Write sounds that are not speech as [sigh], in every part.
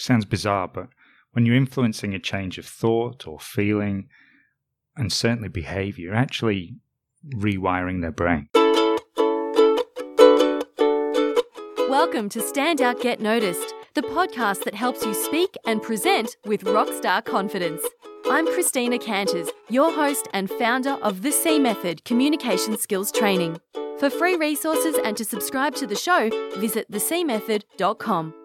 Sounds bizarre, but when you're influencing a change of thought or feeling, and certainly behavior, you're actually rewiring their brain. Welcome to Stand Out Get Noticed, the podcast that helps you speak and present with rockstar confidence. I'm Christina Canters, your host and founder of the C Method Communication Skills Training. For free resources and to subscribe to the show, visit thecmethod.com.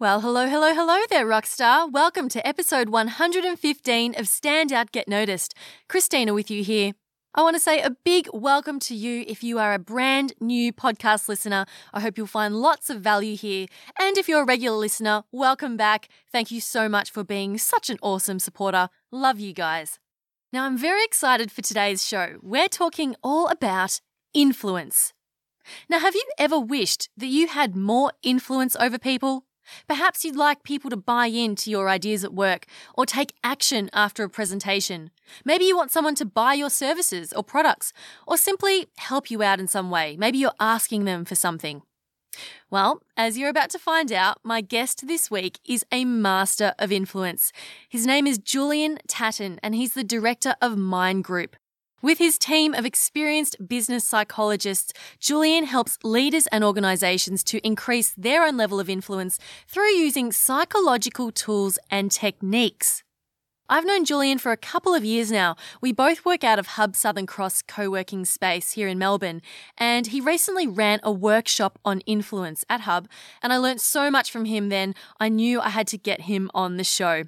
Well, hello, hello, hello there, Rockstar. Welcome to episode 115 of Stand Out Get Noticed. Christina with you here. I want to say a big welcome to you if you are a brand new podcast listener. I hope you'll find lots of value here. And if you're a regular listener, welcome back. Thank you so much for being such an awesome supporter. Love you guys. Now, I'm very excited for today's show. We're talking all about influence. Now, have you ever wished that you had more influence over people? Perhaps you'd like people to buy into your ideas at work or take action after a presentation. Maybe you want someone to buy your services or products or simply help you out in some way. Maybe you're asking them for something. Well, as you're about to find out, my guest this week is a master of influence. His name is Julian Tatton and he's the director of Mind Group. With his team of experienced business psychologists, Julian helps leaders and organizations to increase their own level of influence through using psychological tools and techniques. I've known Julian for a couple of years now. We both work out of Hub Southern Cross co working space here in Melbourne, and he recently ran a workshop on influence at Hub, and I learnt so much from him then, I knew I had to get him on the show.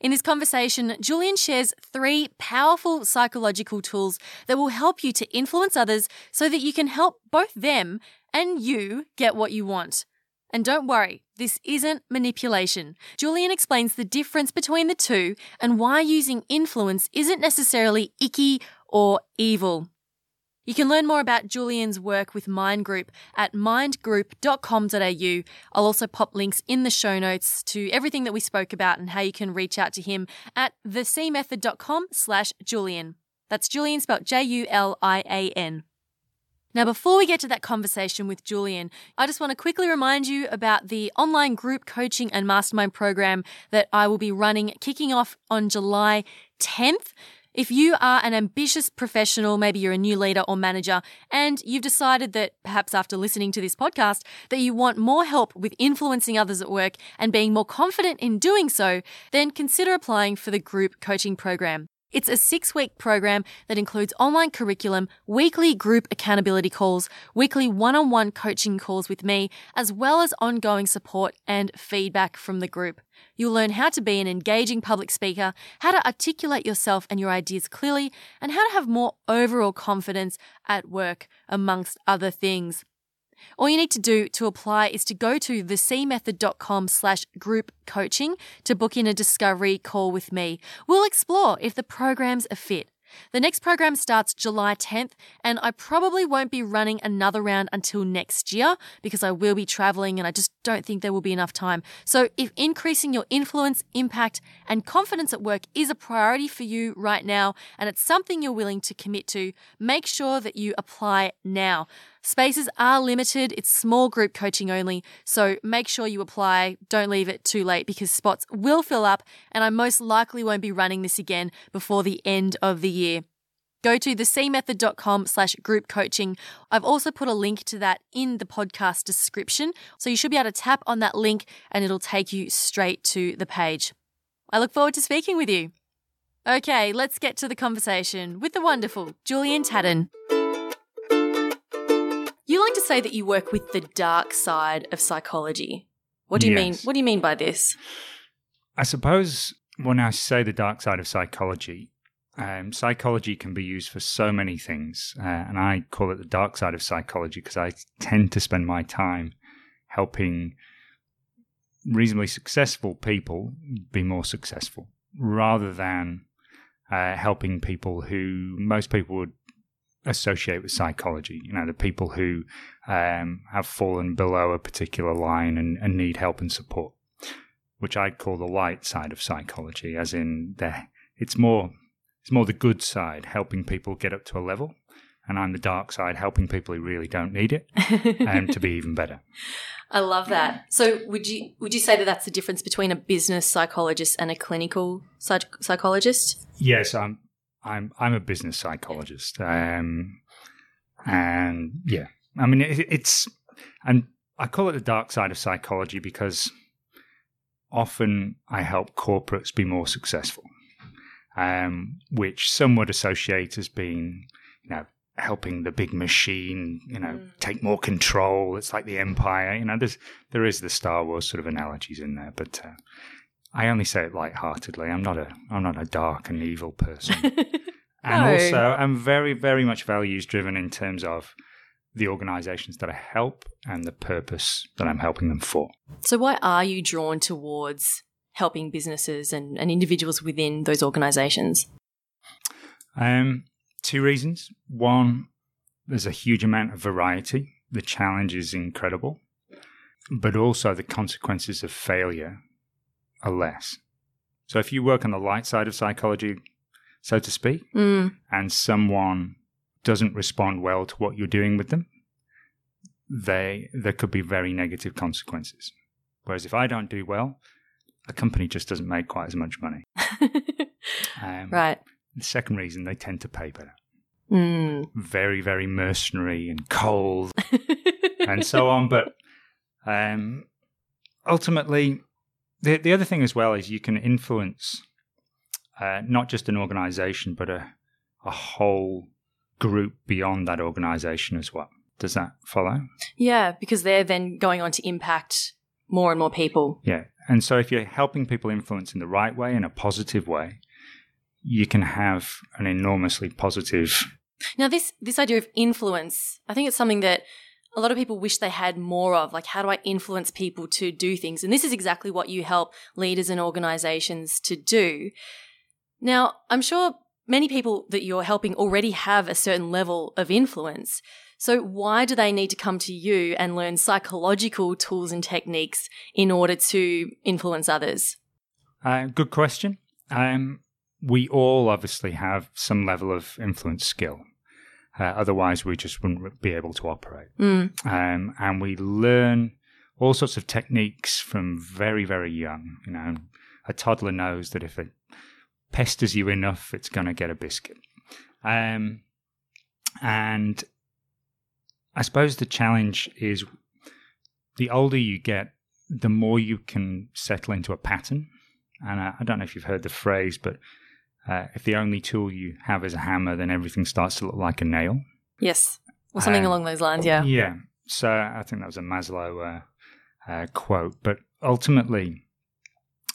In this conversation, Julian shares three powerful psychological tools that will help you to influence others so that you can help both them and you get what you want. And don't worry, this isn't manipulation. Julian explains the difference between the two and why using influence isn't necessarily icky or evil. You can learn more about Julian's work with Mind Group at mindgroup.com.au. I'll also pop links in the show notes to everything that we spoke about and how you can reach out to him at thecmethod.com slash Julian. That's Julian spelled J-U-L-I-A-N. Now, before we get to that conversation with Julian, I just want to quickly remind you about the online group coaching and mastermind program that I will be running kicking off on July 10th. If you are an ambitious professional, maybe you're a new leader or manager, and you've decided that perhaps after listening to this podcast that you want more help with influencing others at work and being more confident in doing so, then consider applying for the group coaching program. It's a six week program that includes online curriculum, weekly group accountability calls, weekly one on one coaching calls with me, as well as ongoing support and feedback from the group. You'll learn how to be an engaging public speaker, how to articulate yourself and your ideas clearly, and how to have more overall confidence at work, amongst other things. All you need to do to apply is to go to thecmethod.com slash group coaching to book in a discovery call with me. We'll explore if the program's a fit. The next program starts July 10th, and I probably won't be running another round until next year because I will be traveling and I just don't think there will be enough time. So, if increasing your influence, impact, and confidence at work is a priority for you right now and it's something you're willing to commit to, make sure that you apply now. Spaces are limited, it's small group coaching only, so make sure you apply. Don't leave it too late because spots will fill up, and I most likely won't be running this again before the end of the year. Go to thecmethod.com slash group coaching. I've also put a link to that in the podcast description, so you should be able to tap on that link and it'll take you straight to the page. I look forward to speaking with you. Okay, let's get to the conversation with the wonderful Julian Tatton. You like to say that you work with the dark side of psychology. What do you mean? What do you mean by this? I suppose when I say the dark side of psychology, um, psychology can be used for so many things. Uh, and I call it the dark side of psychology because I tend to spend my time helping reasonably successful people be more successful rather than uh, helping people who most people would associate with psychology. You know, the people who um, have fallen below a particular line and, and need help and support, which I'd call the light side of psychology, as in the it's more it's more the good side, helping people get up to a level, and I'm the dark side, helping people who really don't need it, and to be [laughs] even better. I love that. So, would you would you say that that's the difference between a business psychologist and a clinical psych- psychologist? Yes, I'm. I'm. I'm a business psychologist, um, and yeah, I mean it, it's, and I call it the dark side of psychology because often I help corporates be more successful, um, which some would associate as being, you know, helping the big machine, you know, mm. take more control. It's like the empire, you know. There's there is the Star Wars sort of analogies in there, but uh, I only say it lightheartedly. I'm not a I'm not a dark and evil person, [laughs] and no. also I'm very very much values driven in terms of the organizations that I help and the purpose that I'm helping them for. So, why are you drawn towards helping businesses and, and individuals within those organizations? Um, two reasons. One, there's a huge amount of variety, the challenge is incredible, but also the consequences of failure are less. So, if you work on the light side of psychology, so to speak, mm. and someone doesn't respond well to what you're doing with them, they there could be very negative consequences. Whereas if I don't do well, a company just doesn't make quite as much money. [laughs] um, right. The second reason they tend to pay better. Mm. Very, very mercenary and cold [laughs] and so on. But um, ultimately, the the other thing as well is you can influence uh, not just an organization, but a a whole group beyond that organization as well. Does that follow? Yeah, because they're then going on to impact more and more people. Yeah. And so if you're helping people influence in the right way, in a positive way, you can have an enormously positive. Now, this, this idea of influence, I think it's something that a lot of people wish they had more of. Like, how do I influence people to do things? And this is exactly what you help leaders and organizations to do. Now, I'm sure many people that you're helping already have a certain level of influence. So, why do they need to come to you and learn psychological tools and techniques in order to influence others? Uh, good question. Um, we all obviously have some level of influence skill. Uh, otherwise, we just wouldn't be able to operate. Mm. Um, and we learn all sorts of techniques from very, very young. You know, a toddler knows that if it pesters you enough, it's going to get a biscuit. Um, and I suppose the challenge is the older you get, the more you can settle into a pattern. And I, I don't know if you've heard the phrase, but uh, if the only tool you have is a hammer, then everything starts to look like a nail. Yes, or something along those lines. Yeah. Yeah. So I think that was a Maslow uh, uh, quote. But ultimately,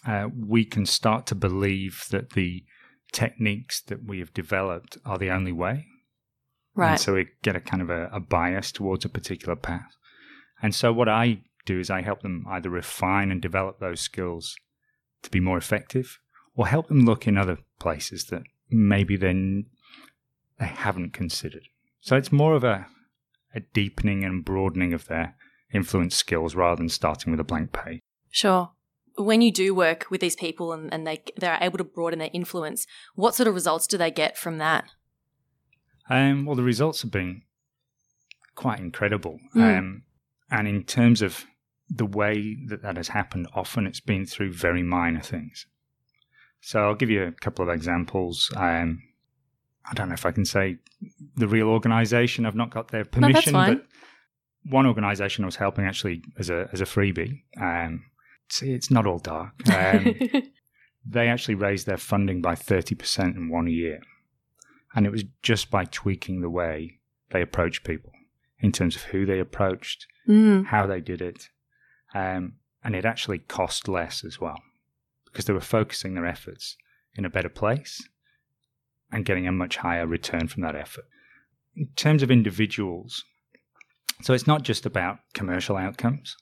uh, we can start to believe that the techniques that we have developed are the only way. Right. And so we get a kind of a, a bias towards a particular path. And so what I do is I help them either refine and develop those skills to be more effective or help them look in other places that maybe then they haven't considered. So it's more of a, a deepening and broadening of their influence skills rather than starting with a blank page. Sure. When you do work with these people and, and they they're able to broaden their influence, what sort of results do they get from that? Um, well, the results have been quite incredible. Mm. Um, and in terms of the way that that has happened, often it's been through very minor things. So I'll give you a couple of examples. Um, I don't know if I can say the real organization. I've not got their permission, no, but one organization I was helping actually as a as a freebie. Um, see, it's not all dark. Um, [laughs] they actually raised their funding by thirty percent in one year. And it was just by tweaking the way they approached people in terms of who they approached, mm. how they did it. Um, and it actually cost less as well because they were focusing their efforts in a better place and getting a much higher return from that effort. In terms of individuals, so it's not just about commercial outcomes.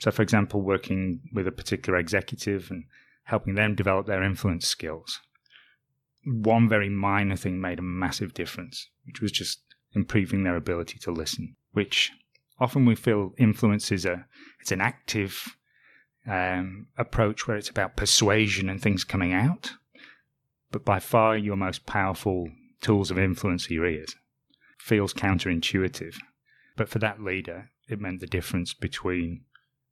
So, for example, working with a particular executive and helping them develop their influence skills one very minor thing made a massive difference, which was just improving their ability to listen, which often we feel influence is a it's an active um, approach where it's about persuasion and things coming out. But by far, your most powerful tools of influence are your ears. feels counterintuitive. But for that leader, it meant the difference between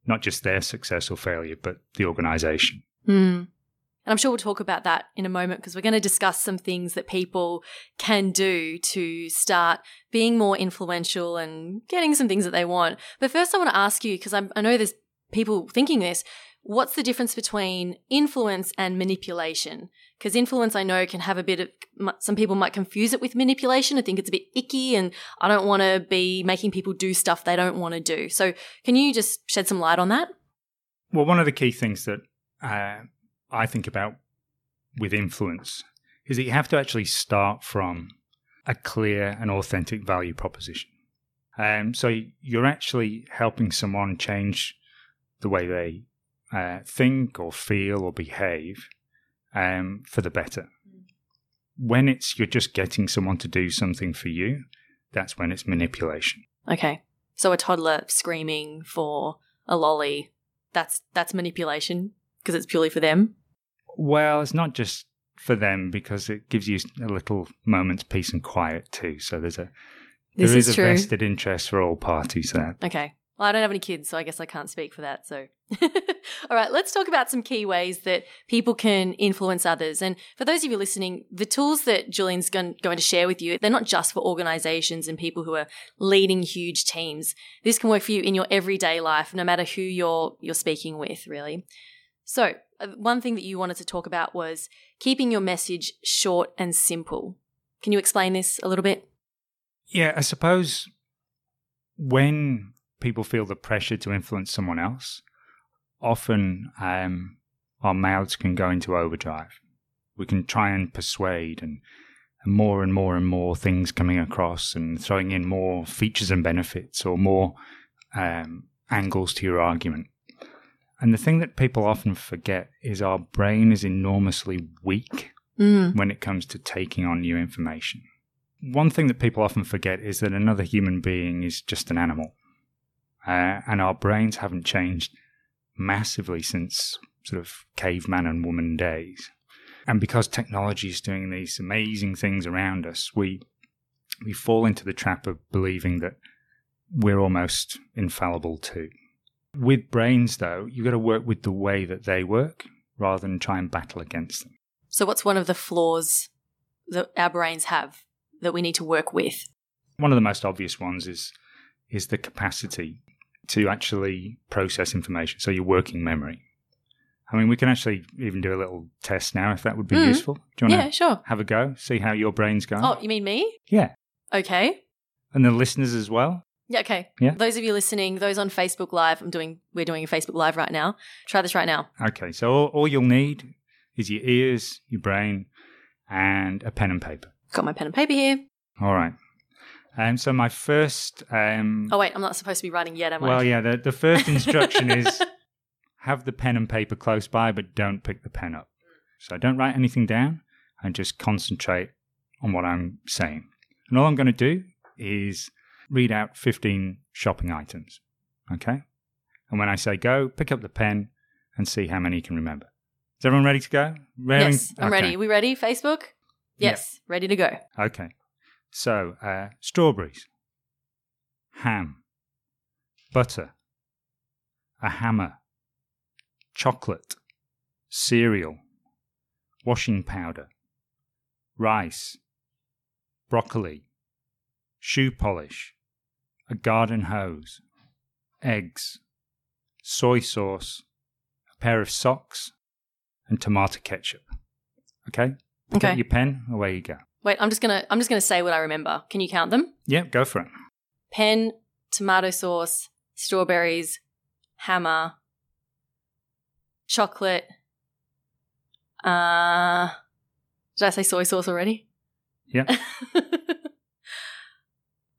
not just their success or failure, but the organization. Mm. And I'm sure we'll talk about that in a moment because we're going to discuss some things that people can do to start being more influential and getting some things that they want. But first, I want to ask you because I know there's people thinking this. What's the difference between influence and manipulation? Because influence, I know, can have a bit of, some people might confuse it with manipulation and think it's a bit icky and I don't want to be making people do stuff they don't want to do. So can you just shed some light on that? Well, one of the key things that uh, I think about with influence is that you have to actually start from a clear and authentic value proposition. Um, so you're actually helping someone change the way they uh, think or feel or behave um, for the better. When it's you're just getting someone to do something for you, that's when it's manipulation. Okay. So a toddler screaming for a lolly, that's that's manipulation because it's purely for them. Well, it's not just for them because it gives you a little moment's peace and quiet too. So there's a this there is, is a vested interest for all parties there. Okay. Well, I don't have any kids, so I guess I can't speak for that. So, [laughs] all right, let's talk about some key ways that people can influence others. And for those of you listening, the tools that Julian's going, to share with you, they're not just for organizations and people who are leading huge teams. This can work for you in your everyday life, no matter who you're you're speaking with, really. So, uh, one thing that you wanted to talk about was keeping your message short and simple. Can you explain this a little bit? Yeah, I suppose when people feel the pressure to influence someone else, often um, our mouths can go into overdrive. We can try and persuade and, and more and more and more things coming across and throwing in more features and benefits or more um, angles to your argument. And the thing that people often forget is our brain is enormously weak Mm. when it comes to taking on new information. One thing that people often forget is that another human being is just an animal. Uh, and our brains haven't changed massively since sort of caveman and woman days. And because technology is doing these amazing things around us, we we fall into the trap of believing that we're almost infallible too. With brains, though, you've got to work with the way that they work rather than try and battle against them. So, what's one of the flaws that our brains have that we need to work with? One of the most obvious ones is is the capacity to actually process information. So your working memory. I mean, we can actually even do a little test now if that would be Mm. useful. Do you want Yeah, to sure. have a go? See how your brain's going? Oh, you mean me? Yeah. Okay. And the listeners as well. Yeah, okay. Yeah. Those of you listening, those on Facebook Live, I'm doing we're doing a Facebook Live right now. Try this right now. Okay. So all, all you'll need is your ears, your brain, and a pen and paper. Got my pen and paper here. All right. Um, so my first. Um, Oh wait, I'm not supposed to be writing yet, am I? well, yeah. The, the first [laughs] instruction is have the pen and paper close by, but don't pick the pen up. So don't write anything down and just concentrate on what I'm saying. And all I'm going to do is read out 15 shopping items. Okay? And when I say go, pick up the pen and see how many you can remember. Is everyone ready to go? Raring- Yes, I'm Okay. ready. We ready, Facebook? Yeah. Yes, ready to go. Okay. So, uh, strawberries, ham, butter, a hammer, chocolate, cereal, washing powder, rice, broccoli, shoe polish, a garden hose, eggs, soy sauce, a pair of socks, and tomato ketchup. Okay? Okay. up your pen, away you go. Wait, I'm just gonna I'm just gonna say what I remember. Can you count them? Yeah, go for it. Pen, tomato sauce, strawberries, hammer, chocolate. Uh did I say soy sauce already? Yeah. [laughs]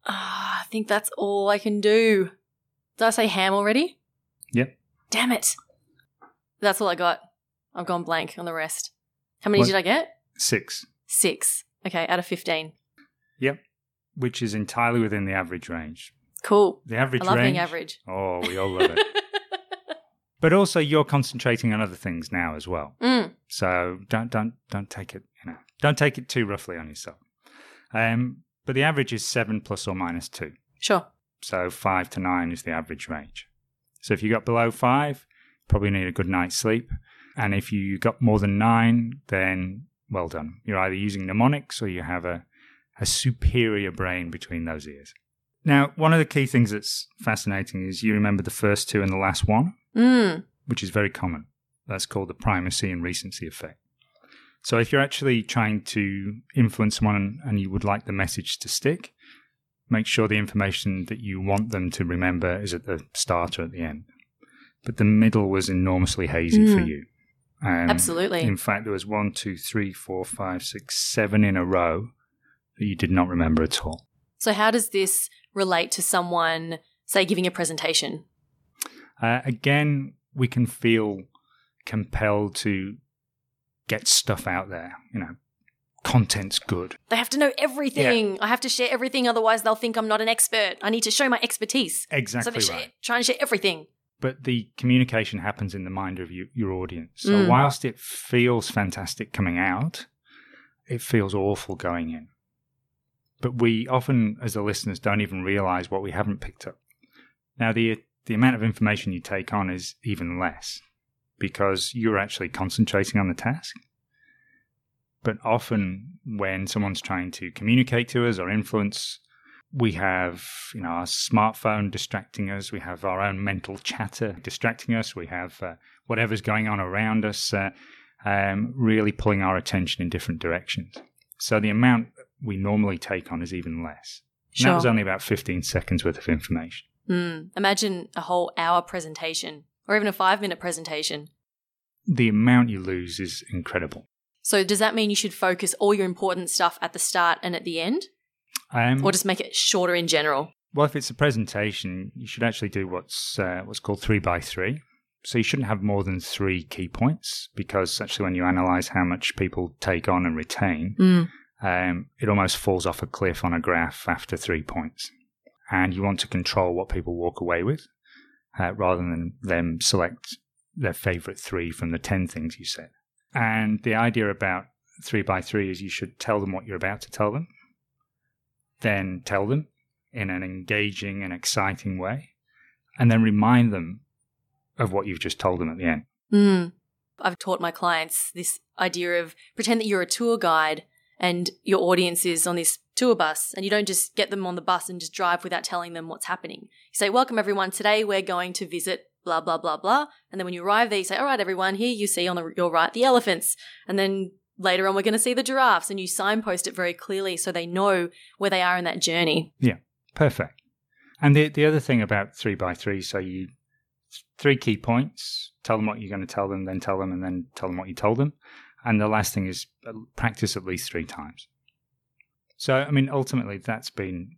Ah, I think that's all I can do. Did I say ham already? Yep. Damn it. That's all I got. I've gone blank on the rest. How many What? did I get? Six. Six. Okay, out of 15. Yep. Which is entirely within the average range. Cool. The average I love range. being average. Oh, we all love it. [laughs] but also, you're concentrating on other things now as well. Mm, So don't don't don't take it you know don't take it too roughly on yourself. Um, but the average is seven plus or minus two. Sure. So five to nine is the average range. So if you got below five, probably need a good night's sleep. And if you got more than nine, then well done. You're either using mnemonics or you have a, a superior brain between those ears. Now, one of the key things that's fascinating is you remember the first two and the last one, Mm. which is very common. That's called the primacy and recency effect. So if you're actually trying to influence someone and you would like the message to stick, make sure the information that you want them to remember is at the start or at the end. But the middle was enormously hazy for Mm. you. Um, Absolutely. In fact, there was one, two, three, four, five, six, seven in a row that you did not remember at all. So, how does this relate to someone, say, giving a presentation? Uh, again, we can feel compelled to get stuff out there. You know, content's good. They have to know everything. I have to share everything, otherwise, they'll think I'm not an expert. I need to show my expertise. Exactly. so they're right. share, trying to share everything. But the communication happens in the mind of you, your audience. So Mm. whilst it feels fantastic coming out, it feels awful going in. But we often, as the listeners, don't even realize what we haven't picked up. Now, the the amount of information you take on is even less because you're actually concentrating on the task. But often, when someone's trying to communicate to us or influence, we have you know our smartphone distracting us. We have our own mental chatter distracting us. We have uh, whatever's going on around us, uh, um, really pulling our attention in different directions. So the amount we normally take on is even less. And that was only about 15 seconds worth of information. Mm. Imagine a whole hour presentation or even a five minute presentation. The amount you lose is incredible. So, does that mean you should focus all your important stuff at the start and at the end? Um, Or just make it shorter in general? Well, if it's a presentation, you should actually do what's uh, what's called three by three. So you shouldn't have more than three key points because actually, when you analyze how much people take on and retain, Mm. um, it almost falls off a cliff on a graph after three points. And you want to control what people walk away with uh, rather than them select their favorite three from the 10 things you said. And the idea about three by three is you should tell them what you're about to tell them, then tell them in an engaging and exciting way, and then remind them of what you've just told them at the end. Mm. I've taught my clients this idea of pretend that you're a tour guide and your audience is on this tour bus, and you don't just get them on the bus and just drive without telling them what's happening. You say, Welcome, everyone. Today we're going to visit blah, blah, blah, blah. And then when you arrive there, you say, All right, everyone, here you see on the, your right the elephants. And then later on, we're going to see the giraffes. And you signpost it very clearly so they know where they are in that journey. Yeah. Perfect. And the the other thing about three by three, so you three key points, tell them what you're going to tell them, then tell them, and then tell them what you told them. And the last thing is uh, practice at least three times. So, I mean, ultimately, that's been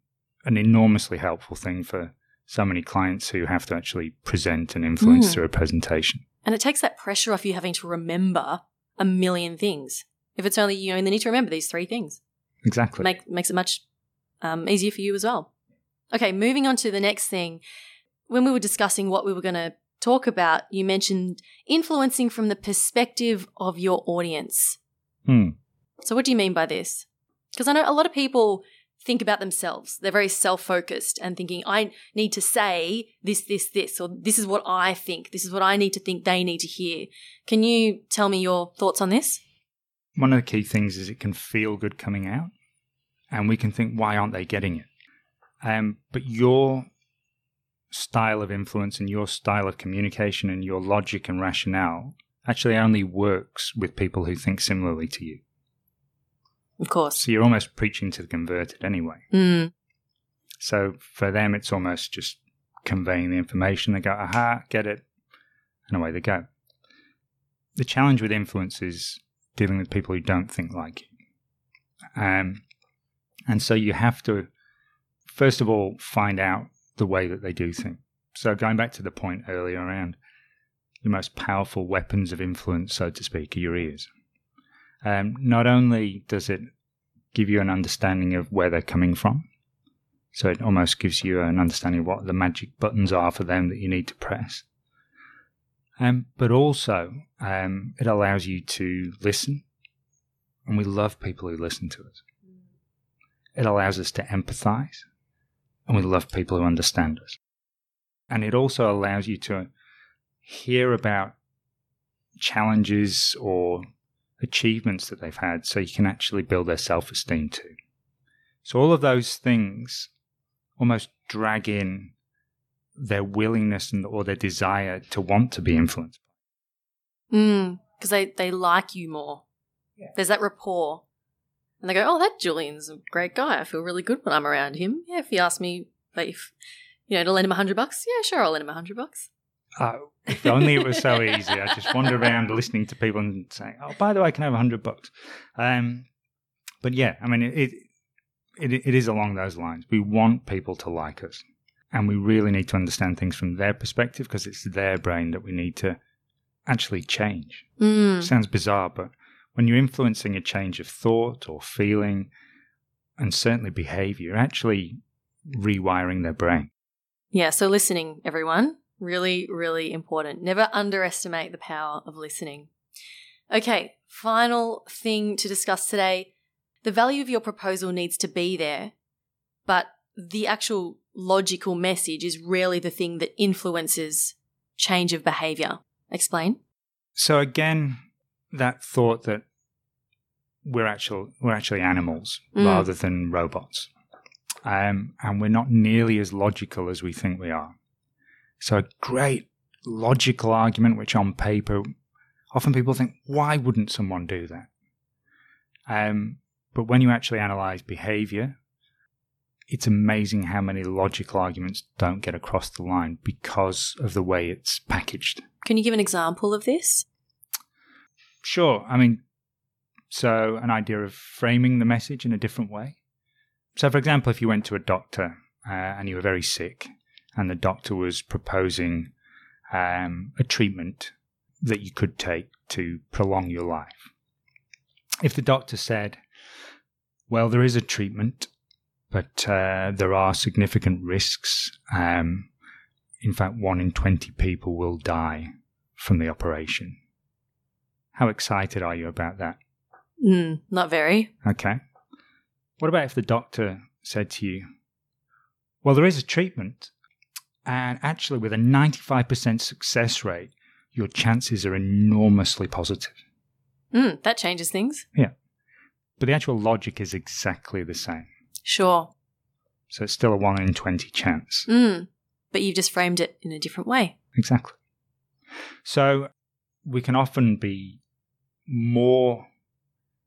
an enormously helpful thing for so many clients who have to actually present and influence Mm. through a presentation. And it takes that pressure off you having to remember a million things. If it's only you only need to remember these three things. Exactly. make, makes it much um, easier for you as well. Okay, moving on to the next thing. When we were discussing what we were going to talk about, you mentioned influencing from the perspective of your audience. Hmm. So, what do you mean by this? Because I know a lot of people think about themselves. They're very self focused and thinking, I need to say this, this, this, or this is what I think. This is what I need to think they need to hear. Can you tell me your thoughts on this? One of the key things is it can feel good coming out, and we can think, why aren't they getting it? Um, but your style of influence and your style of communication and your logic and rationale actually only works with people who think similarly to you. Of course. So you're almost preaching to the converted anyway. Mm. So for them, it's almost just conveying the information. They go, aha, get it, and away they go. The challenge with influence is dealing with people who don't think like you. Um, and so you have to, first of all, find out the way that they do think. So going back to the point earlier around the most powerful weapons of influence, so to speak, are your ears. Um, not only does it give you an understanding of where they're coming from, so it almost gives you an understanding of what the magic buttons are for them that you need to press. Um, but also, um, it allows you to listen. And we love people who listen to us. it allows us to empathize, and we love people who understand us. And it also allows you to hear about challenges or achievements that they've had so you can actually build their self esteem too. So, all of those things almost drag in their willingness and, or their desire to want to be influenced. Mm, because they, they like you more. Yeah. There's that rapport. And they go, oh, that Julian's a great guy. I feel really good when I'm around him. Yeah, if he asks me, like, if, you know, to lend him a hundred bucks, yeah, sure, I'll lend him a hundred bucks. Uh, if only it was so easy. I just wander around listening to people and saying, "Oh, by the way, I can have a hundred bucks." Um, but yeah, I mean, it, it it is along those lines. We want people to like us, and we really need to understand things from their perspective because it's their brain that we need to actually change. Mm. Sounds bizarre, but when you're influencing a change of thought or feeling, and certainly behavior, actually rewiring their brain. Yeah, so listening, everyone. Really, really important. Never underestimate the power of listening. Okay, final thing to discuss today. The value of your proposal needs to be there, but the actual logical message is rarely the thing that influences change of behavior. Explain. So again, that thought that we're actual we're actually animals Mm. rather than robots, um, and we're not nearly as logical as we think we are. So a great logical argument, which on paper, often people think, why wouldn't someone do that? Um, but when you actually analyze behavior, it's amazing how many logical arguments don't get across the line because of the way it's packaged. Can you give an example of this? Sure. I mean, so an idea of framing the message in a different way. So, for example, if you went to a doctor uh, and you were very sick, and the doctor was proposing um, a treatment that you could take to prolong your life. If the doctor said, well, there is a treatment, but uh, there are significant risks. Um, in fact, one in 20 people will die from the operation. How excited are you about that? Mm, not very. Okay. What about if the doctor said to you, well, there is a treatment, and actually, with a 95% success rate, your chances are enormously positive. Mm, that changes things. Yeah. But the actual logic is exactly the same. Sure. So it's still a 1 in 20 chance. Mm, but you've just framed it in a different way. Exactly. So we can often be more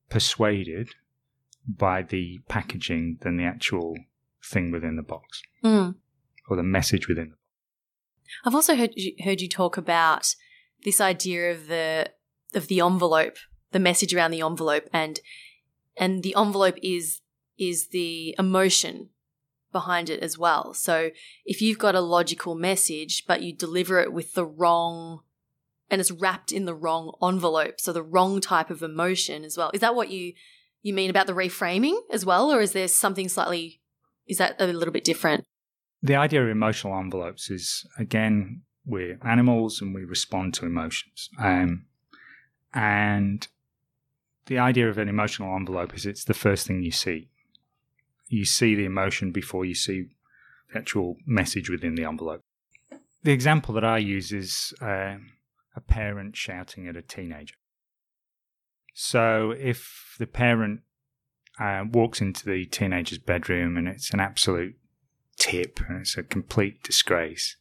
persuaded by the packaging than the actual thing within the box Mm. Or the message within the I've also heard you, heard you talk about this idea of the of the envelope, the message around the envelope, and and the envelope is is the emotion behind it as well. So if you've got a logical message, but you deliver it with the wrong and it's wrapped in the wrong envelope, so the wrong type of emotion as well. Is that what you you mean about the reframing as well, or is there something slightly? Is that a little bit different? The idea of emotional envelopes is again, we're animals and we respond to emotions. Um, and the idea of an emotional envelope is it's the first thing you see. You see the emotion before you see the actual message within the envelope. The example that I use is um a parent shouting at a teenager. So if the parent uh, walks into the teenager's bedroom and it's an absolute tip and it's a complete disgrace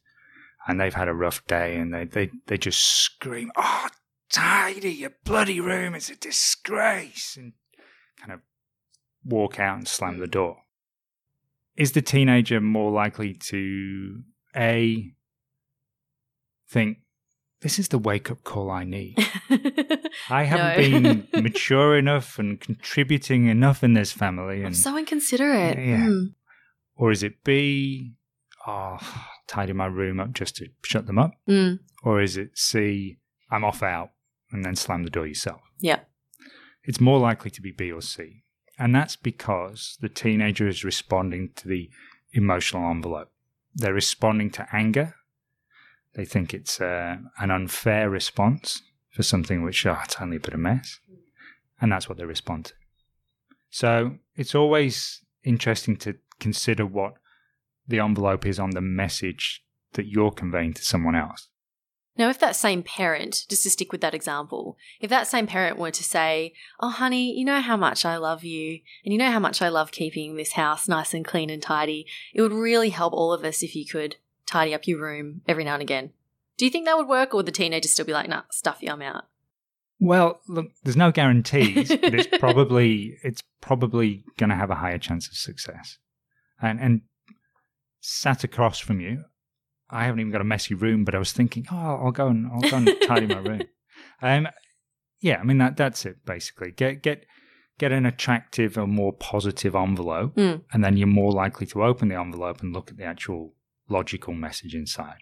and they've had a rough day and they, they, they just scream, Oh, tidy your bloody room, it's a disgrace, and kind of walk out and slam the door. Is the teenager more likely to A, think, This is the wake up call I need? [laughs] I haven't No. been [laughs] mature enough and contributing enough in this family. I'm so inconsiderate. Yeah. Mm. Or is it B, oh, tidy my room up just to shut them up? Mm. Or is it C, I'm off out and then slam the door yourself? Yeah. It's more likely to be B or C. And that's because the teenager is responding to the emotional envelope. They're responding to anger. They think it's uh, an unfair response for something which, oh, it's only a bit of mess. And that's what they respond to. So it's always interesting to consider what the envelope is on the message that you're conveying to someone else. Now, if that same parent, just to stick with that example, if that same parent were to say, Oh, honey, you know how much I love you, and you know how much I love keeping this house nice and clean and tidy, it would really help all of us if you could tidy up your room every now and again. Do you think that would work, or would the teenager still be like, Nah, stuff you, I'm out? Well, look, there's no guarantees, but it's [laughs] probably it's probably going to have a higher chance of success. And and sat across from you, I haven't even got a messy room, but I was thinking, oh, I'll go and I'll go and tidy my room. [laughs] Um, yeah, I mean that that's it basically. Get get get an attractive or more positive envelope, Mm. and then you're more likely to open the envelope and look at the actual logical message inside.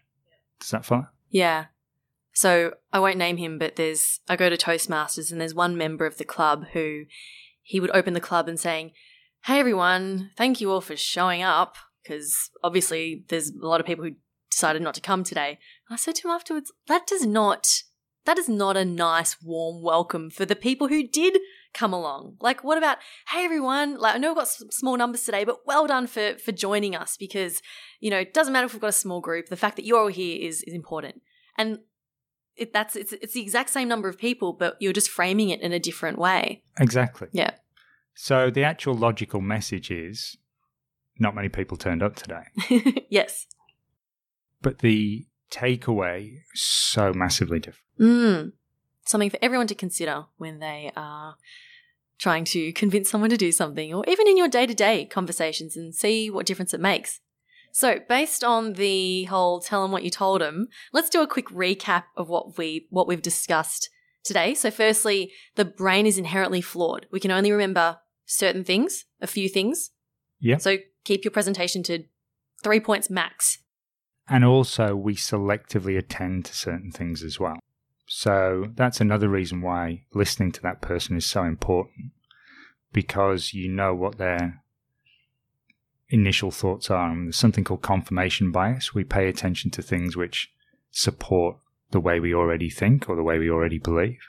Does that follow? Yeah. So I won't name him, but there's I go to Toastmasters and there's one member of the club who he would open the club and saying, "Hey everyone, thank you all for showing up." Because obviously there's a lot of people who decided not to come today. And I said to him afterwards, "That does not, that is not a nice, warm welcome for the people who did come along. Like, what about, hey everyone? Like, I know we've got small numbers today, but well done for for joining us because you know it doesn't matter if we've got a small group. The fact that you're all here is is important." And it, that's it's it's the exact same number of people, but you're just framing it in a different way. Exactly. Yeah. So the actual logical message is not many people turned up today. [laughs] yes. But the takeaway is so massively different. Mm. Something for everyone to consider when they are trying to convince someone to do something, or even in your day to day conversations, and see what difference it makes. So, based on the whole "tell them what you told them," let's do a quick recap of what we what we've discussed today. So, firstly, the brain is inherently flawed. We can only remember certain things, a few things. Yep. So, keep your presentation to three points max. And also, we selectively attend to certain things as well. So that's another reason why listening to that person is so important because you know what their initial thoughts are. And there's something called confirmation bias. We pay attention to things which support the way we already think or the way we already believe.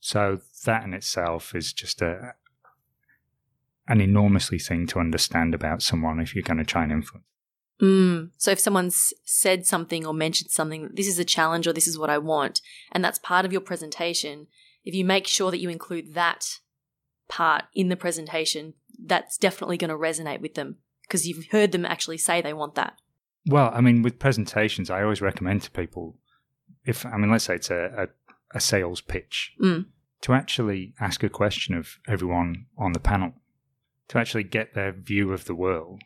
So that in itself is just a an enormously thing to understand about someone if you're going to try and influence. Mm. So if someone's said something or mentioned something, this is a challenge or this is what I want, and that's part of your presentation, if you make sure that you include that part in the presentation, that's definitely going to resonate with them because you've heard them actually say they want that. Well, I mean, with presentations, I always recommend to people if, I mean, let's say it's a, a, a sales pitch, Mm. to actually ask a question of everyone on the panel, to actually get their view of the world.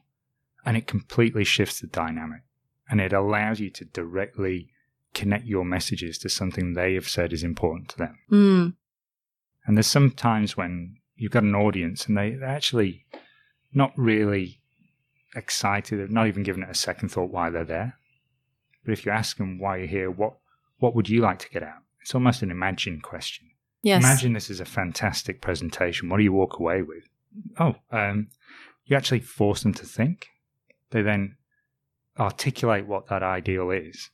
And it completely shifts the dynamic. And it allows you to directly connect your messages to something they have said is important to them. Mm. And there's some times when you've got an audience and they, they're actually not really excited, they've not even given it a second thought why they're there. But if you ask them why you're here, what what would you like to get out? It's almost an imagine question. Yes. Imagine this is a fantastic presentation. What do you walk away with? Oh, um, you actually force them to think. They then articulate what that ideal is,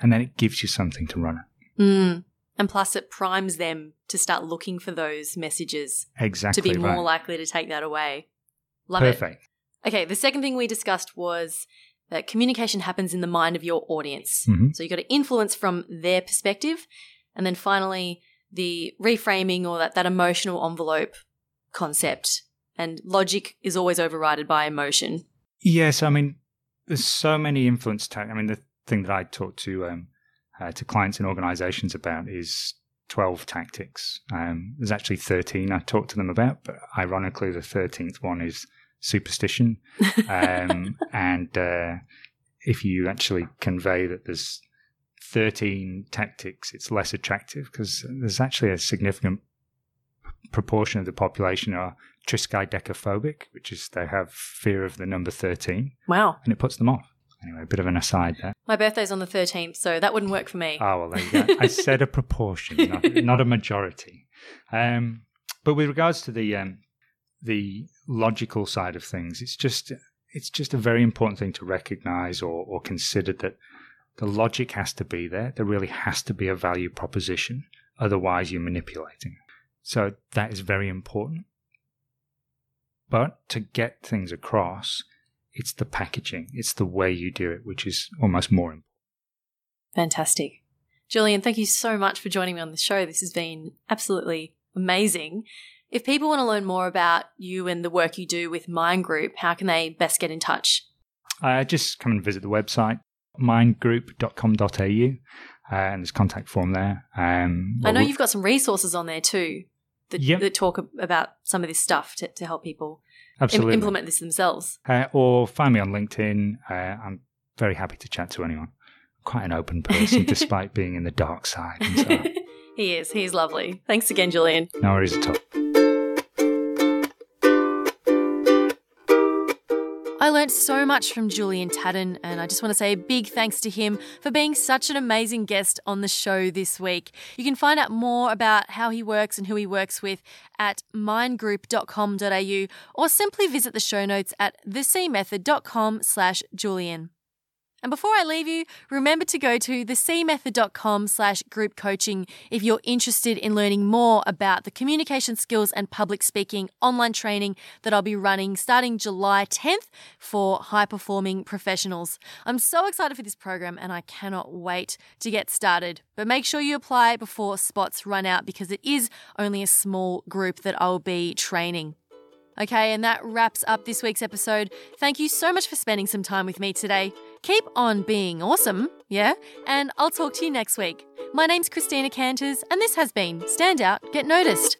and then it gives you something to run at. Mm. And plus, it primes them to start looking for those messages Exactly to be more right. likely to take that away. Love it. Perfect. Okay, the second thing we discussed was that communication happens in the mind of your audience. Mhm. So you've got to influence from their perspective. And then finally, the reframing or that, that emotional envelope concept. And logic is always overridden by emotion. Yes, I mean, there's so many influence. Ta- I mean, the thing that I talk to um, uh, to clients and organisations about is 12 tactics. Um, there's actually 13 I talk to them about, but ironically, the 13th one is superstition. [laughs] Um, and uh, if you actually convey that there's 13 tactics, it's less attractive because there's actually a significant proportion of the population are triskaidekaphobic, which is they have fear of the number 13 Wow. and it puts them off. Anyway, a bit of an aside there. My birthday's on the 13th, so that wouldn't work for me. Oh, well, there you go. [laughs] I said a proportion, not, not a majority. Um, but with regards to the um, the logical side of things, it's just it's just a very important thing to recognise or, or consider that the logic has to be there. There really has to be a value proposition. Otherwise, you're manipulating. So that is very important. But to get things across, it's the packaging, it's the way you do it, which is almost more important. Fantastic. Julian, thank you so much for joining me on the show. This has been absolutely amazing. If people want to learn more about you and the work you do with Mind Group, how can they best get in touch? Uh, just come and visit the website, mindgroup.com.au, uh, and there's contact form there. Um, I know you've got some resources on there too that, Yep. that talk about some of this stuff to, to help people im- implement this themselves. Uh, or find me on LinkedIn. Uh, I'm very happy to chat to anyone. Quite an open person, [laughs] despite being in the dark side. And so, [laughs] he is. He's lovely. Thanks again, Julian. no worries at all. I learnt so much from Julian Tadden, and I just want to say a big thanks to him for being such an amazing guest on the show this week. You can find out more about how he works and who he works with at mindgroup.com.au or simply visit the show notes at thecmethod.com slash Julian. And before I leave you, remember to go to thecmethod.com slash group coaching if you're interested in learning more about the communication skills and public speaking online training that I'll be running starting July 10th for high performing professionals. I'm so excited for this program and I cannot wait to get started. But make sure you apply before spots run out because it is only a small group that I'll be training. Okay, and that wraps up this week's episode. Thank you so much for spending some time with me today. Keep on being awesome, yeah? And I'll talk to you next week. My name's Christina Canters, and this has been Stand Out, Get Noticed.